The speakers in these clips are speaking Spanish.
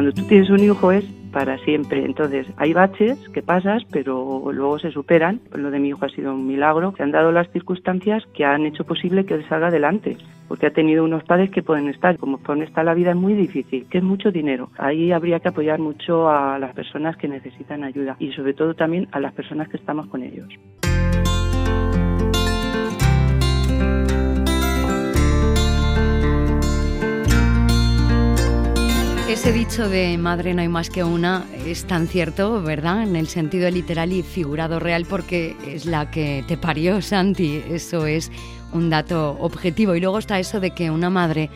cuando tú tienes un hijo es para siempre. Entonces, hay baches que pasas, pero luego se superan. Lo de mi hijo ha sido un milagro. Se han dado las circunstancias que han hecho posible que él salga adelante, porque ha tenido unos padres que pueden estar. Como pone está la vida es muy difícil, que es mucho dinero. Ahí habría que apoyar mucho a las personas que necesitan ayuda y sobre todo también a las personas que estamos con ellos. Ese dicho de madre no hay más que una es tan cierto, ¿verdad? En el sentido literal y figurado real porque es la que te parió, Santi. Eso es un dato objetivo. Y luego está eso de que una madre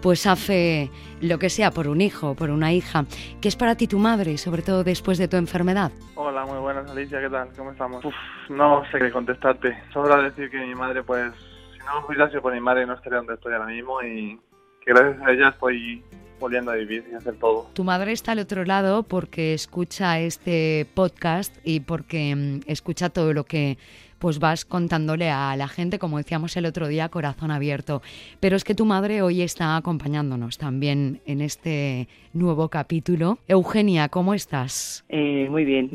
pues hace lo que sea por un hijo, por una hija. ¿Qué es para ti tu madre, sobre todo después de tu enfermedad? Hola, muy buenas, Alicia, ¿qué tal? ¿Cómo estamos? Uf, no sé qué contestarte. Sobra decir que mi madre, pues, si no hubiera sido por mi madre, no estaría donde estoy ahora mismo y que gracias a ella estoy volviendo a vivir y hacer todo. Tu madre está al otro lado porque escucha este podcast y porque mm, escucha todo lo que pues vas contándole a la gente, como decíamos el otro día, corazón abierto. Pero es que tu madre hoy está acompañándonos también en este nuevo capítulo. Eugenia, ¿cómo estás? Eh, muy bien.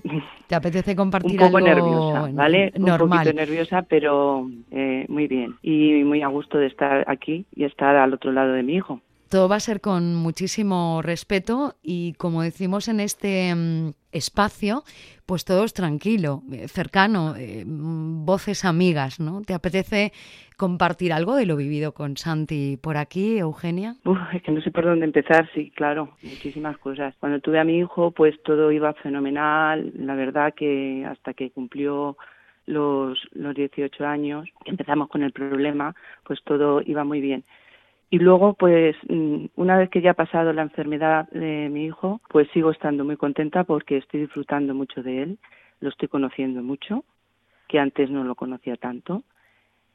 ¿Te apetece compartir Un poco algo nerviosa, ¿vale? normal? Un poquito nerviosa, pero eh, muy bien. Y muy a gusto de estar aquí y estar al otro lado de mi hijo. Todo va a ser con muchísimo respeto y como decimos en este mm, espacio, pues todo es tranquilo, eh, cercano, eh, mm, voces amigas, ¿no? ¿Te apetece compartir algo de lo vivido con Santi por aquí, Eugenia? Uf, es que no sé por dónde empezar, sí, claro, muchísimas cosas. Cuando tuve a mi hijo, pues todo iba fenomenal, la verdad que hasta que cumplió los, los 18 años, empezamos con el problema, pues todo iba muy bien. Y luego, pues, mm, una vez que ya ha pasado la enfermedad de mi hijo, pues sigo estando muy contenta porque estoy disfrutando mucho de él, lo estoy conociendo mucho, que antes no lo conocía tanto.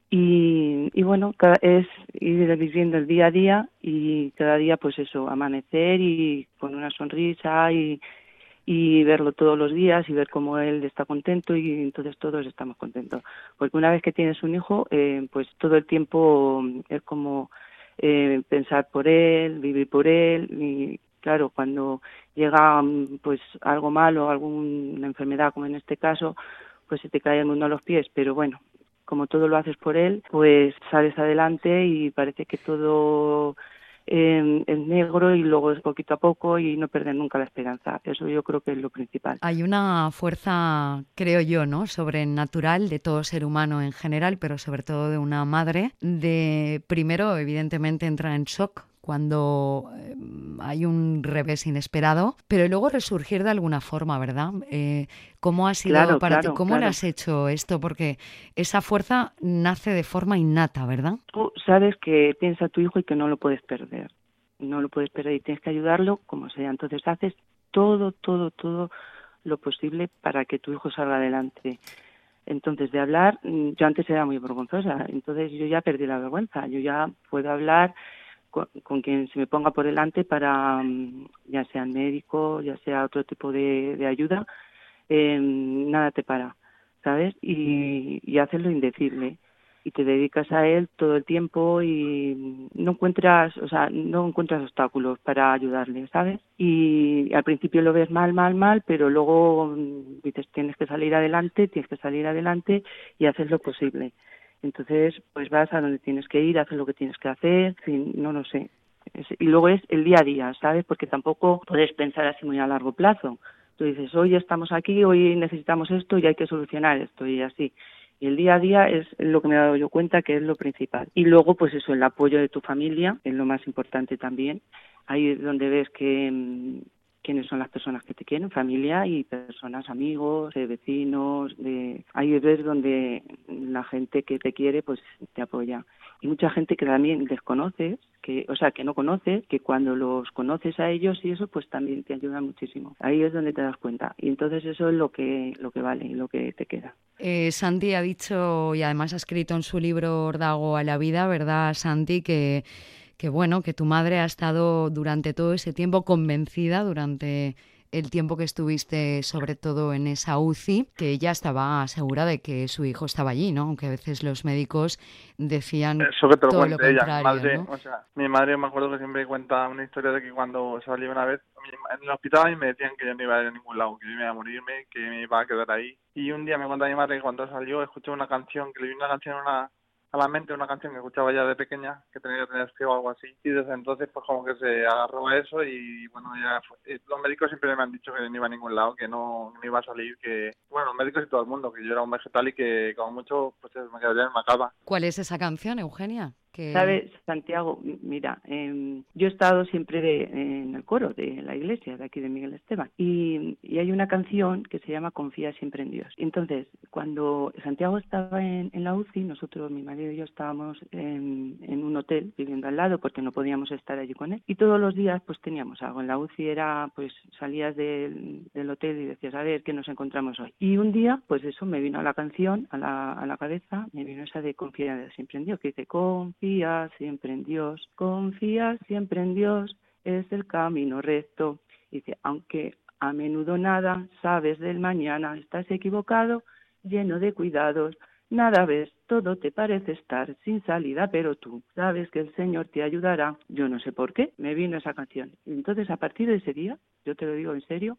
Y, y bueno, es ir viviendo el día a día y cada día, pues eso, amanecer y con una sonrisa y, y verlo todos los días y ver cómo él está contento y entonces todos estamos contentos. Porque una vez que tienes un hijo, eh, pues todo el tiempo es como eh, pensar por él, vivir por él y claro, cuando llega mm, pues algo malo, alguna enfermedad como en este caso, pues se te cae el mundo a los pies, pero bueno, como todo lo haces por él, pues sales adelante y parece que todo eh, es negro y luego es poquito a poco y no perder nunca la esperanza. Eso yo creo que es lo principal. Hay una fuerza, creo yo, ¿no? Sobrenatural de todo ser humano en general, pero sobre todo de una madre, de primero, evidentemente, entra en shock cuando eh, hay un revés inesperado, pero luego resurgir de alguna forma, ¿verdad? Eh, ¿Cómo ha sido para ti? ¿Cómo le has hecho esto? Porque esa fuerza nace de forma innata, ¿verdad? Tú sabes que tienes a tu hijo y que no lo puedes perder. No lo puedes perder y tienes que ayudarlo como sea. Entonces haces todo, todo, todo lo posible para que tu hijo salga adelante. Entonces, de hablar, mm, yo antes era muy vergonzosa, entonces yo ya perdí la vergüenza, yo ya puedo hablar con, quien se me ponga por delante para, mm, ya sea médico, ya sea otro tipo de, ayuda, eh, nada te para, ¿sabes? Y, y haces lo indecible y te dedicas a él todo el tiempo y no encuentras, o sea, no encuentras obstáculos para ayudarle, ¿sabes? Y al principio lo ves mal, mal, mal, pero luego mm, dices, tienes que salir adelante, tienes que salir adelante y haces lo posible. Entonces, pues vas a donde tienes que ir, haces lo que tienes que hacer, no lo sé. y luego es el día a día, ¿sabes? Porque tampoco puedes pensar así muy a largo plazo. Tú dices, hoy estamos aquí, hoy necesitamos esto y hay que solucionar esto y así. Y el día a día es lo que me he dado yo cuenta que es lo principal. Y luego, pues eso, el apoyo de tu familia es lo más importante también. Ahí es donde ves que, mm, quiénes son las personas que te quieren, familia y personas, amigos, eh, vecinos, de... ahí ves donde la gente que te quiere pues te apoya. Y mucha gente que también desconoces, que, o sea, que no conoces, que cuando los conoces a ellos y eso, pues también te ayuda muchísimo. Ahí es donde te das cuenta. Y entonces eso es lo que, lo que vale y lo que te queda. Eh, Santi ha dicho, y además ha escrito en su libro Ordago a la vida, ¿verdad, Santi? Que que bueno, que tu madre ha estado durante todo ese tiempo convencida durante el tiempo que estuviste sobre todo en esa UCI, que ella estaba segura de que su hijo estaba allí, ¿no? Aunque a veces los médicos decían Eso que te lo todo lo ella. Mi madre, ¿no? o sea, mi madre me acuerdo que siempre cuenta una historia de que cuando salió una vez en el hospital y me decían que yo no iba a ir a ningún lado, que yo iba a morirme, que me iba a quedar ahí. Y un día me cuenta mi madre que cuando salió escuché una canción, que le vino una canción a una- a la mente, una canción que escuchaba ya de pequeña, que tenía que tener o algo así. Y desde entonces pues como que se agarró a eso y bueno, ya fue- eh, los médicos siempre me han dicho que no iba a ningún lado, que no, no iba a salir, que bueno, los médicos y todo el mundo, que yo era un vegetal y que como mucho pues me quedaría en Macaba. ¿Cuál es esa canción, Eugenia? Que... ¿Sabes, Santiago? Mira, em, yo he estado siempre de- en el coro de la iglesia de aquí de Miguel Esteban y, y hay una canción que se llama Confía siempre en Dios. Entonces, cuando Santiago estaba en, en la UCI, nosotros, mi marido y yo, estábamos en, en un hotel viviendo al lado porque no podíamos estar allí con él y todos los días pues teníamos algo. En la UCI era, pues salías del, del hotel y decías, a ver, ¿qué nos encontramos hoy? Y un día, pues eso, me vino la canción a la, a la cabeza, me vino esa de Confía siempre en Dios, que dice, confía siempre en Dios, confía siempre en Dios, es el camino recto. Dice, aunque a menudo nada sabes del mañana, estás equivocado, lleno de cuidados, nada ves, todo te parece estar sin salida, pero tú sabes que el Señor te ayudará. Yo no sé por qué, me vino esa canción. Entonces, a partir de ese día, yo te lo digo en serio,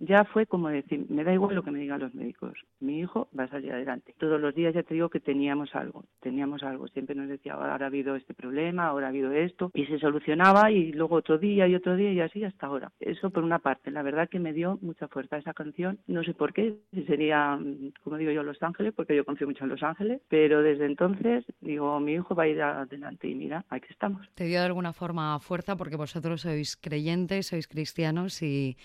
ya fue como decir, me da igual lo que me digan los médicos, mi hijo va a salir adelante. Todos los días ya te digo que teníamos algo, teníamos algo, siempre nos decía, ahora ha habido este problema, ahora ha habido esto, y se solucionaba y luego otro día y otro día y así hasta ahora. Eso por una parte, la verdad que me dio mucha fuerza esa canción, no sé por qué, si sería, mm, como digo yo, Los Ángeles, porque yo confío mucho en Los Ángeles, pero desde entonces digo, mi hijo va a ir adelante y mira, aquí estamos. Te dio de alguna forma fuerza porque vosotros sois creyentes, sois cristianos y,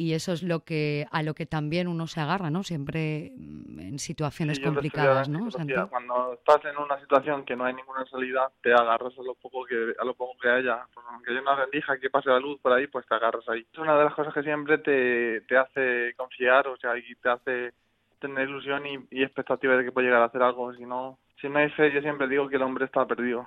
y eso es lo que a lo que también uno se agarra, ¿no? Siempre mm, en situaciones Sí, complicadas, ¿no? Santi? Cuando estás en una situación que no hay ninguna salida, te agarras a lo poco que a lo poco que haya. Pues aunque yo no rendija que pase la luz por ahí, pues te agarras ahí. Es una de las cosas que siempre te, te hace confiar, o sea, y te hace tener ilusión y, y expectativa de que puede llegar a hacer algo. Si no, si no hay yo siempre digo que el hombre está perdido.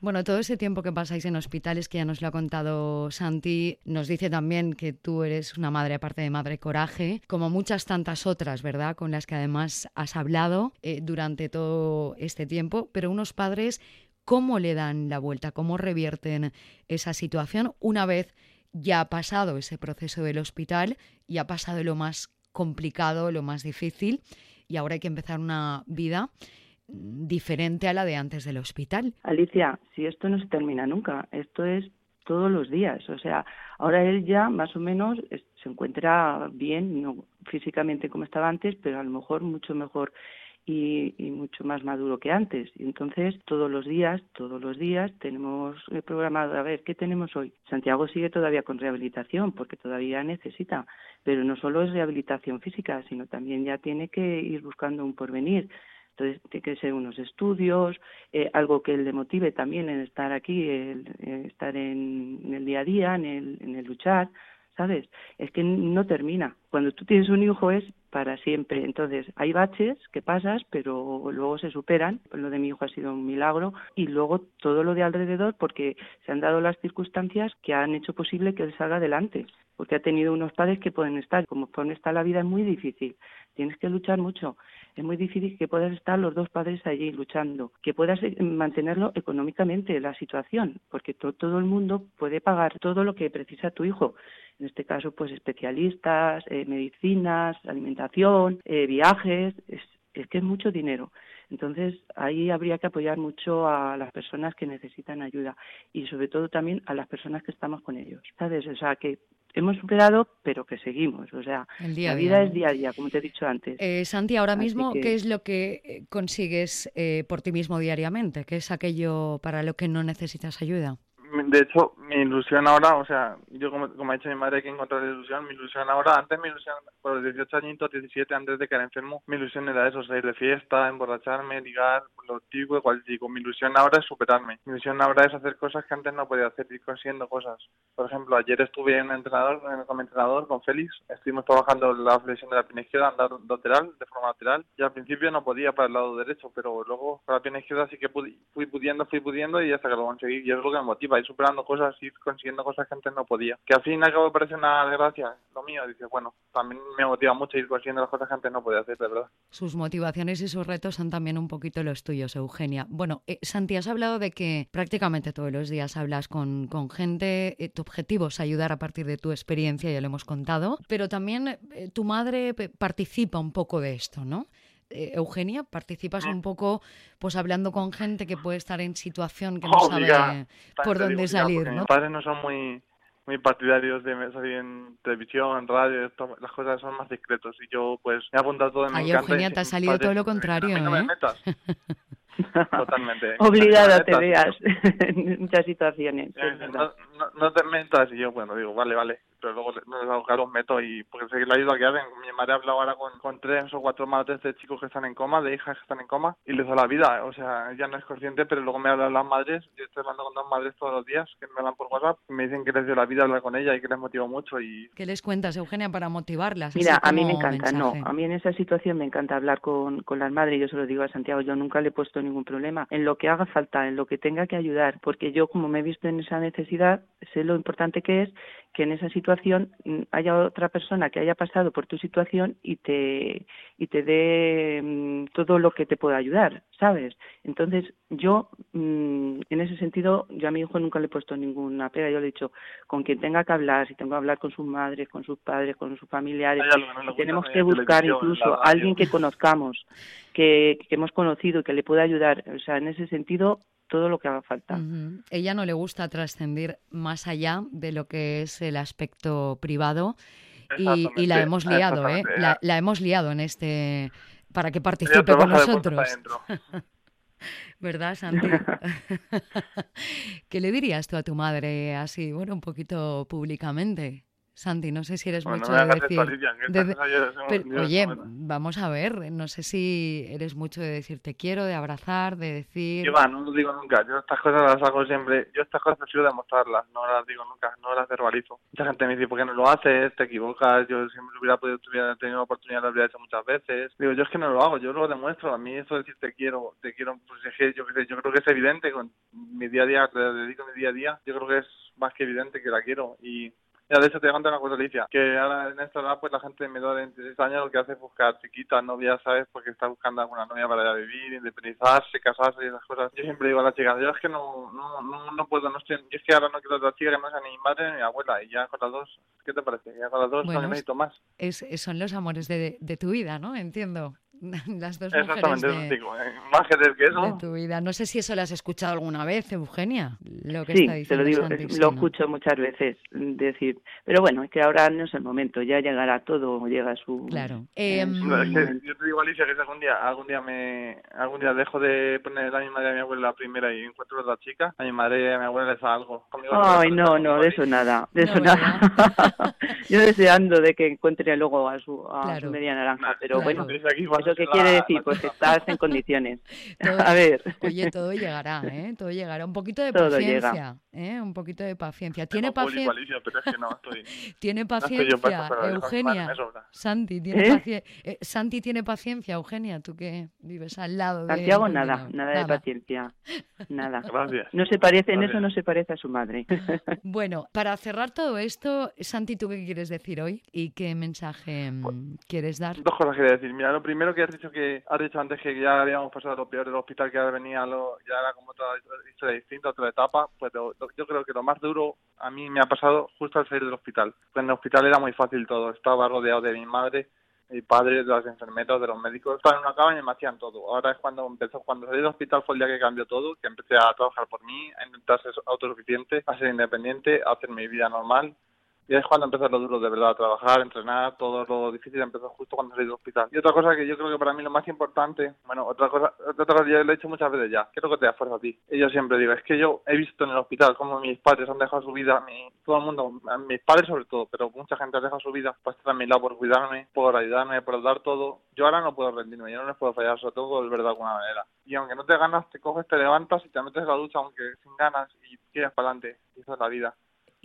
Bueno, todo ese tiempo que pasáis en hospitales, que ya nos lo ha contado Santi, nos dice también que tú eres una madre, aparte de madre coraje, como muchas tantas otras, ¿verdad? Con las que además has hablado eh, durante todo este tiempo, pero unos padres, ¿cómo le dan la vuelta? ¿Cómo revierten esa situación una vez ya ha pasado ese proceso del hospital y ha pasado lo más complicado, lo más difícil, y ahora hay que empezar una vida diferente a la de antes del hospital? Alicia, si esto no se termina nunca, esto es todos los días. O sea, ahora él ya más o menos se encuentra bien, no físicamente como estaba antes, pero a lo mejor mucho mejor y, y mucho más maduro que antes. Y entonces todos los días, todos los días tenemos eh, programado, a ver, ¿qué tenemos hoy? Santiago sigue todavía con rehabilitación porque todavía necesita, pero no solo es rehabilitación física, sino también ya tiene que ir buscando un porvenir. Entonces, tiene que ser unos estudios, eh, algo que le motive también en estar aquí, el, el estar en, el día a día, en el, en el luchar, ¿sabes? Es que no termina. Cuando tú tienes un hijo es para siempre. Entonces, hay baches que pasas, pero luego se superan. Lo de mi hijo ha sido un milagro. Y luego todo lo de alrededor, porque se han dado las circunstancias que han hecho posible que él salga adelante. Porque ha tenido unos padres que pueden estar. Como pone está la vida es muy difícil. Tienes que luchar mucho. Es muy difícil que puedas estar los dos padres allí luchando, que puedas eh, mantenerlo económicamente la situación, porque to- todo el mundo puede pagar todo lo que precisa tu hijo. En este caso, pues especialistas, eh, medicinas, alimentación, eh, viajes, es, es que es mucho dinero. Entonces, ahí habría que apoyar mucho a las personas que necesitan ayuda y sobre todo también a las personas que estamos con ellos, ¿sabes? O sea, que hemos superado, pero que seguimos. O sea, El día la día, vida es día a día, como te he dicho antes. Eh, Santi, ahora Así mismo, que- ¿qué es lo que eh, consigues eh, por ti mismo diariamente? ¿Qué es aquello para lo que no necesitas ayuda? De hecho, mi ilusión ahora, o sea, yo como, como ha dicho mi madre, hay que encontrar la ilusión. Mi ilusión ahora, antes mi ilusión, por los 18 añitos, 17, antes de quedar enfermo, mi ilusión era eso, salir de fiesta, emborracharme, ligar, lo típico, igual digo. Mi ilusión ahora es superarme. Mi ilusión ahora es hacer cosas que antes no podía hacer, ir consiguiendo cosas. Por ejemplo, ayer estuve en un entrenador, en- como entrenador con Félix, estuvimos trabajando la flexión de la pierna izquierda, andar lateral, de forma lateral, y al principio no podía para el lado derecho, pero luego para la pierna izquierda sí que fui pudiendo, fui pudiendo y hasta que lo conseguí, y es lo que me motiva, ir superando cosas y consiguiendo cosas que antes no podía. Que al fin y al cabo parece una desgracia lo mío. Dice, bueno, también me motiva mucho ir consiguiendo las cosas que antes no podía hacer, de verdad. Sus motivaciones y sus retos son también un poquito los tuyos, Eugenia. Bueno, eh, Santi, has hablado de que prácticamente todos los días hablas con, con gente. Eh, tu objetivo es ayudar a partir de tu experiencia, ya lo hemos contado. Pero también eh, tu madre participa un poco de esto, ¿no? Eh, Eugenia, participas un poco pues hablando con gente que puede estar en situación que no sabe por dónde salir, ¿no? Mis padres no son muy muy partidarios de salir en televisión, en radio, las cosas son más discretos y yo pues me he apuntado todo en mi Ay, Eugenia, te ha salido todo lo contrario, no ¿eh? me metas. Totalmente. Obligada te veas en muchas situaciones. no, no, te metas y yo, bueno, digo, vale, vale pero luego no les hago caso, meto y porque sé la ayuda que hacen. Mi madre ha hablado ahora con, con tres o cuatro madres de chicos que están en coma, de hijas que están en coma, y les da la vida. O sea, ella no es consciente, pero luego me hablan las madres. Yo estoy hablando con dos madres todos los días que me hablan por WhatsApp, me dicen que les dio la vida hablar con ella y que les motiva mucho. y ¿Qué les cuentas, Eugenia, para motivarlas? Mira, a mí me encanta, no, a mí en esa situación me encanta hablar con, con las madres. Yo se lo digo a Santiago, yo nunca le he puesto ningún problema. En lo que haga falta, en lo que tenga que ayudar, porque yo, como me he visto en esa necesidad, sé lo importante que es que en esa situación mm, haya otra persona que haya pasado por tu situación y te y te dé mm, todo lo que te pueda ayudar, ¿sabes? Entonces, yo mm, en ese sentido, yo a mi hijo nunca le he puesto ninguna pega, yo le he dicho con quien tenga que hablar, si tengo que hablar con sus madres, con sus padres, con sus familiares, tenemos que buscar incluso a alguien que conozcamos, que, que hemos conocido y que le pueda ayudar, o sea, en ese sentido todo lo que haga falta. Ella no le gusta trascender más allá de lo que es el aspecto privado y, la hemos liado, ¿eh? La, hemos liado en este para que participe con nosotros. ¿Verdad, Santi? ¿Qué le dirías tú a tu madre así, bueno, un poquito públicamente? Santi, no sé si eres mucho de decir... oye, vamos a ver, no sé si eres mucho de decir te quiero, de abrazar, de decir... Yo va, no lo digo nunca, yo estas cosas las hago siempre, yo estas cosas prefiero demostrarlas, no las digo nunca, no las verbalizo. Mucha gente me dice, ¿por qué no lo haces? Te equivocas, yo siempre hubiera podido, hubiera tenido la oportunidad, lo habría hecho muchas veces. Digo, yo es que no lo hago, yo lo demuestro, a mí eso de decir te quiero, te quiero, pues es que yo, yo creo que es evidente, con mi día a día, le dedico mi día a día, yo creo que es más que evidente que la quiero y ya, de hecho, te voy a contar una cosa, Alicia, que ahora en esta edad, pues la gente menor de 26 años lo que hace es buscar chiquitas, novias, ¿sabes? Porque está buscando alguna novia para ir a vivir, independizarse, casarse y esas cosas. Yo siempre digo a las chicas, yo es que no, no, no, no puedo, no estoy, yo es que ahora no quiero otra chica que no sea ni mi madre ni mi abuela, y ya con las dos, ¿qué te parece? Ya con las dos no necesito más. Es, son los amores de, de tu vida, ¿no? Entiendo. Las dos Exactamente, mujeres de, digo, ¿eh? que eso. De tu vida. No sé si eso lo has escuchado alguna vez, Eugenia. Lo que sí, está diciendo te lo digo, lo escucho muchas veces decir, pero bueno, es que ahora no es el momento, ya llegará todo, llega su. Claro. Eh, yo te digo, Alicia, que si algún día, algún día me, algún día dejo de poner a mi madre y a mi abuela la primera y encuentro a otra chica, a mi madre y a mi abuela les da algo. Ay, no, no, de eso nada, de eso nada. yo deseando de que encuentre luego a su, a su media naranja, pero bueno, eso que quiere decir pues estás en condiciones. a ver. Oye, todo llegará, ¿eh? Todo llegará. Un poquito de paciencia, ¿eh? Un poquito de paciencia. ¿Tiene paciencia? ¿Tiene paciencia, Eugenia? Santi, ¿tiene ¿Eh? paciencia? Eh, Santi tiene paciencia, Eugenia, tú que vives al lado de... Santiago nada, nada, de paciencia. Nada. Gracias. No se parece, en eso no se parece a su madre. bueno, para cerrar todo esto, Santi, ¿tú qué quieres decir hoy? ¿Y qué mensaje pues, quieres dar? Dos cosas quiero decir. Mira, lo primero que has dicho que has dicho antes que ya habíamos pasado lo peor del hospital, que ahora venía lo, ya era como otra historia distinta, otra etapa, pues yo creo que lo más duro a mí me ha pasado justo al salir del hospital. Pues en el hospital era muy fácil todo, estaba rodeado de mi madre, mi padre, de las enfermeras, de los médicos, estaba en una cama y me hacían todo. Ahora es cuando empezó, cuando salí del hospital fue el día que cambió todo, que empecé a trabajar por mí, a intentar ser autosuficiente, a ser independiente, a hacer mi vida normal y es cuando empezó lo duro de verdad, a trabajar, entrenar, todo lo difícil empezó justo cuando salí del hospital. Y otra cosa que yo creo que para mí lo más importante, bueno, otra cosa, otra cosa que yo lo he hecho muchas veces ya, creo que te da fuerza a ti. Y yo siempre digo, es que yo he visto en el hospital cómo mis padres han dejado su vida, mi, todo el mundo, mis padres sobre todo, pero mucha gente ha dejado su vida para estar a mi lado, por cuidarme, por ayudarme, por dar todo. Yo ahora no puedo rendirme, yo no les puedo fallar, sobre todo verdad de alguna manera. Y aunque no te ganas, te coges, te levantas y te metes en la ducha, aunque sin ganas, y tiras para adelante. Y eso es la vida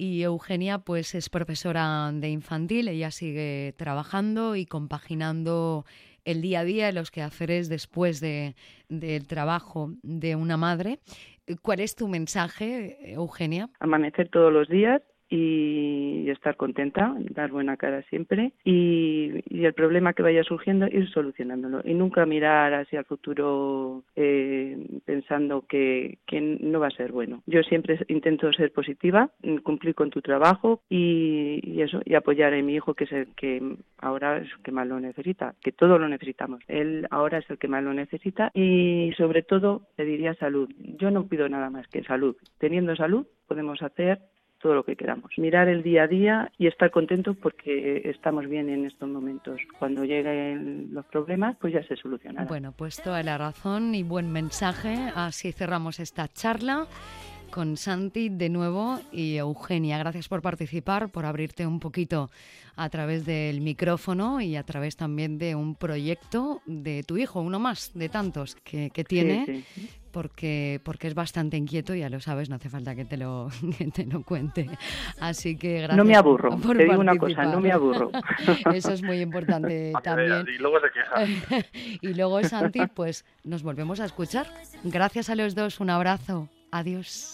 y Eugenia pues es profesora de infantil, ella sigue trabajando y compaginando el día a día, los quehaceres después de, del trabajo de una madre. ¿Cuál es tu mensaje, Eugenia? Amanecer todos los días y estar contenta, dar buena cara siempre y, el problema que vaya surgiendo ir solucionándolo y nunca mirar hacia el futuro eh, pensando que, que, no va a ser bueno. Yo siempre intento ser positiva, cumplir con tu trabajo y, eso y apoyar a mi hijo que es el que ahora es el que más lo necesita, que todos lo necesitamos. Él ahora es el que más lo necesita y sobre todo pediría salud. Yo no pido nada más que salud. Teniendo salud podemos hacer todo lo que queramos. Mirar el día a día y estar contentos porque estamos bien en estos momentos. Cuando lleguen los problemas, pues ya se solucionará. Bueno, pues toda la razón y buen mensaje. Así cerramos esta charla con Santi de nuevo y Eugenia. Gracias por participar, por abrirte un poquito a través del micrófono y a través también de un proyecto de tu hijo, uno más de tantos que, tiene, porque, porque es bastante inquieto, ya lo sabes, no hace falta que te lo, te lo cuente. Así que gracias. No me aburro, te digo una cosa, no me aburro. Eso es muy importante también. Y luego se queja. y luego, Santi, pues nos volvemos a escuchar. Gracias a los dos, un abrazo. Adiós.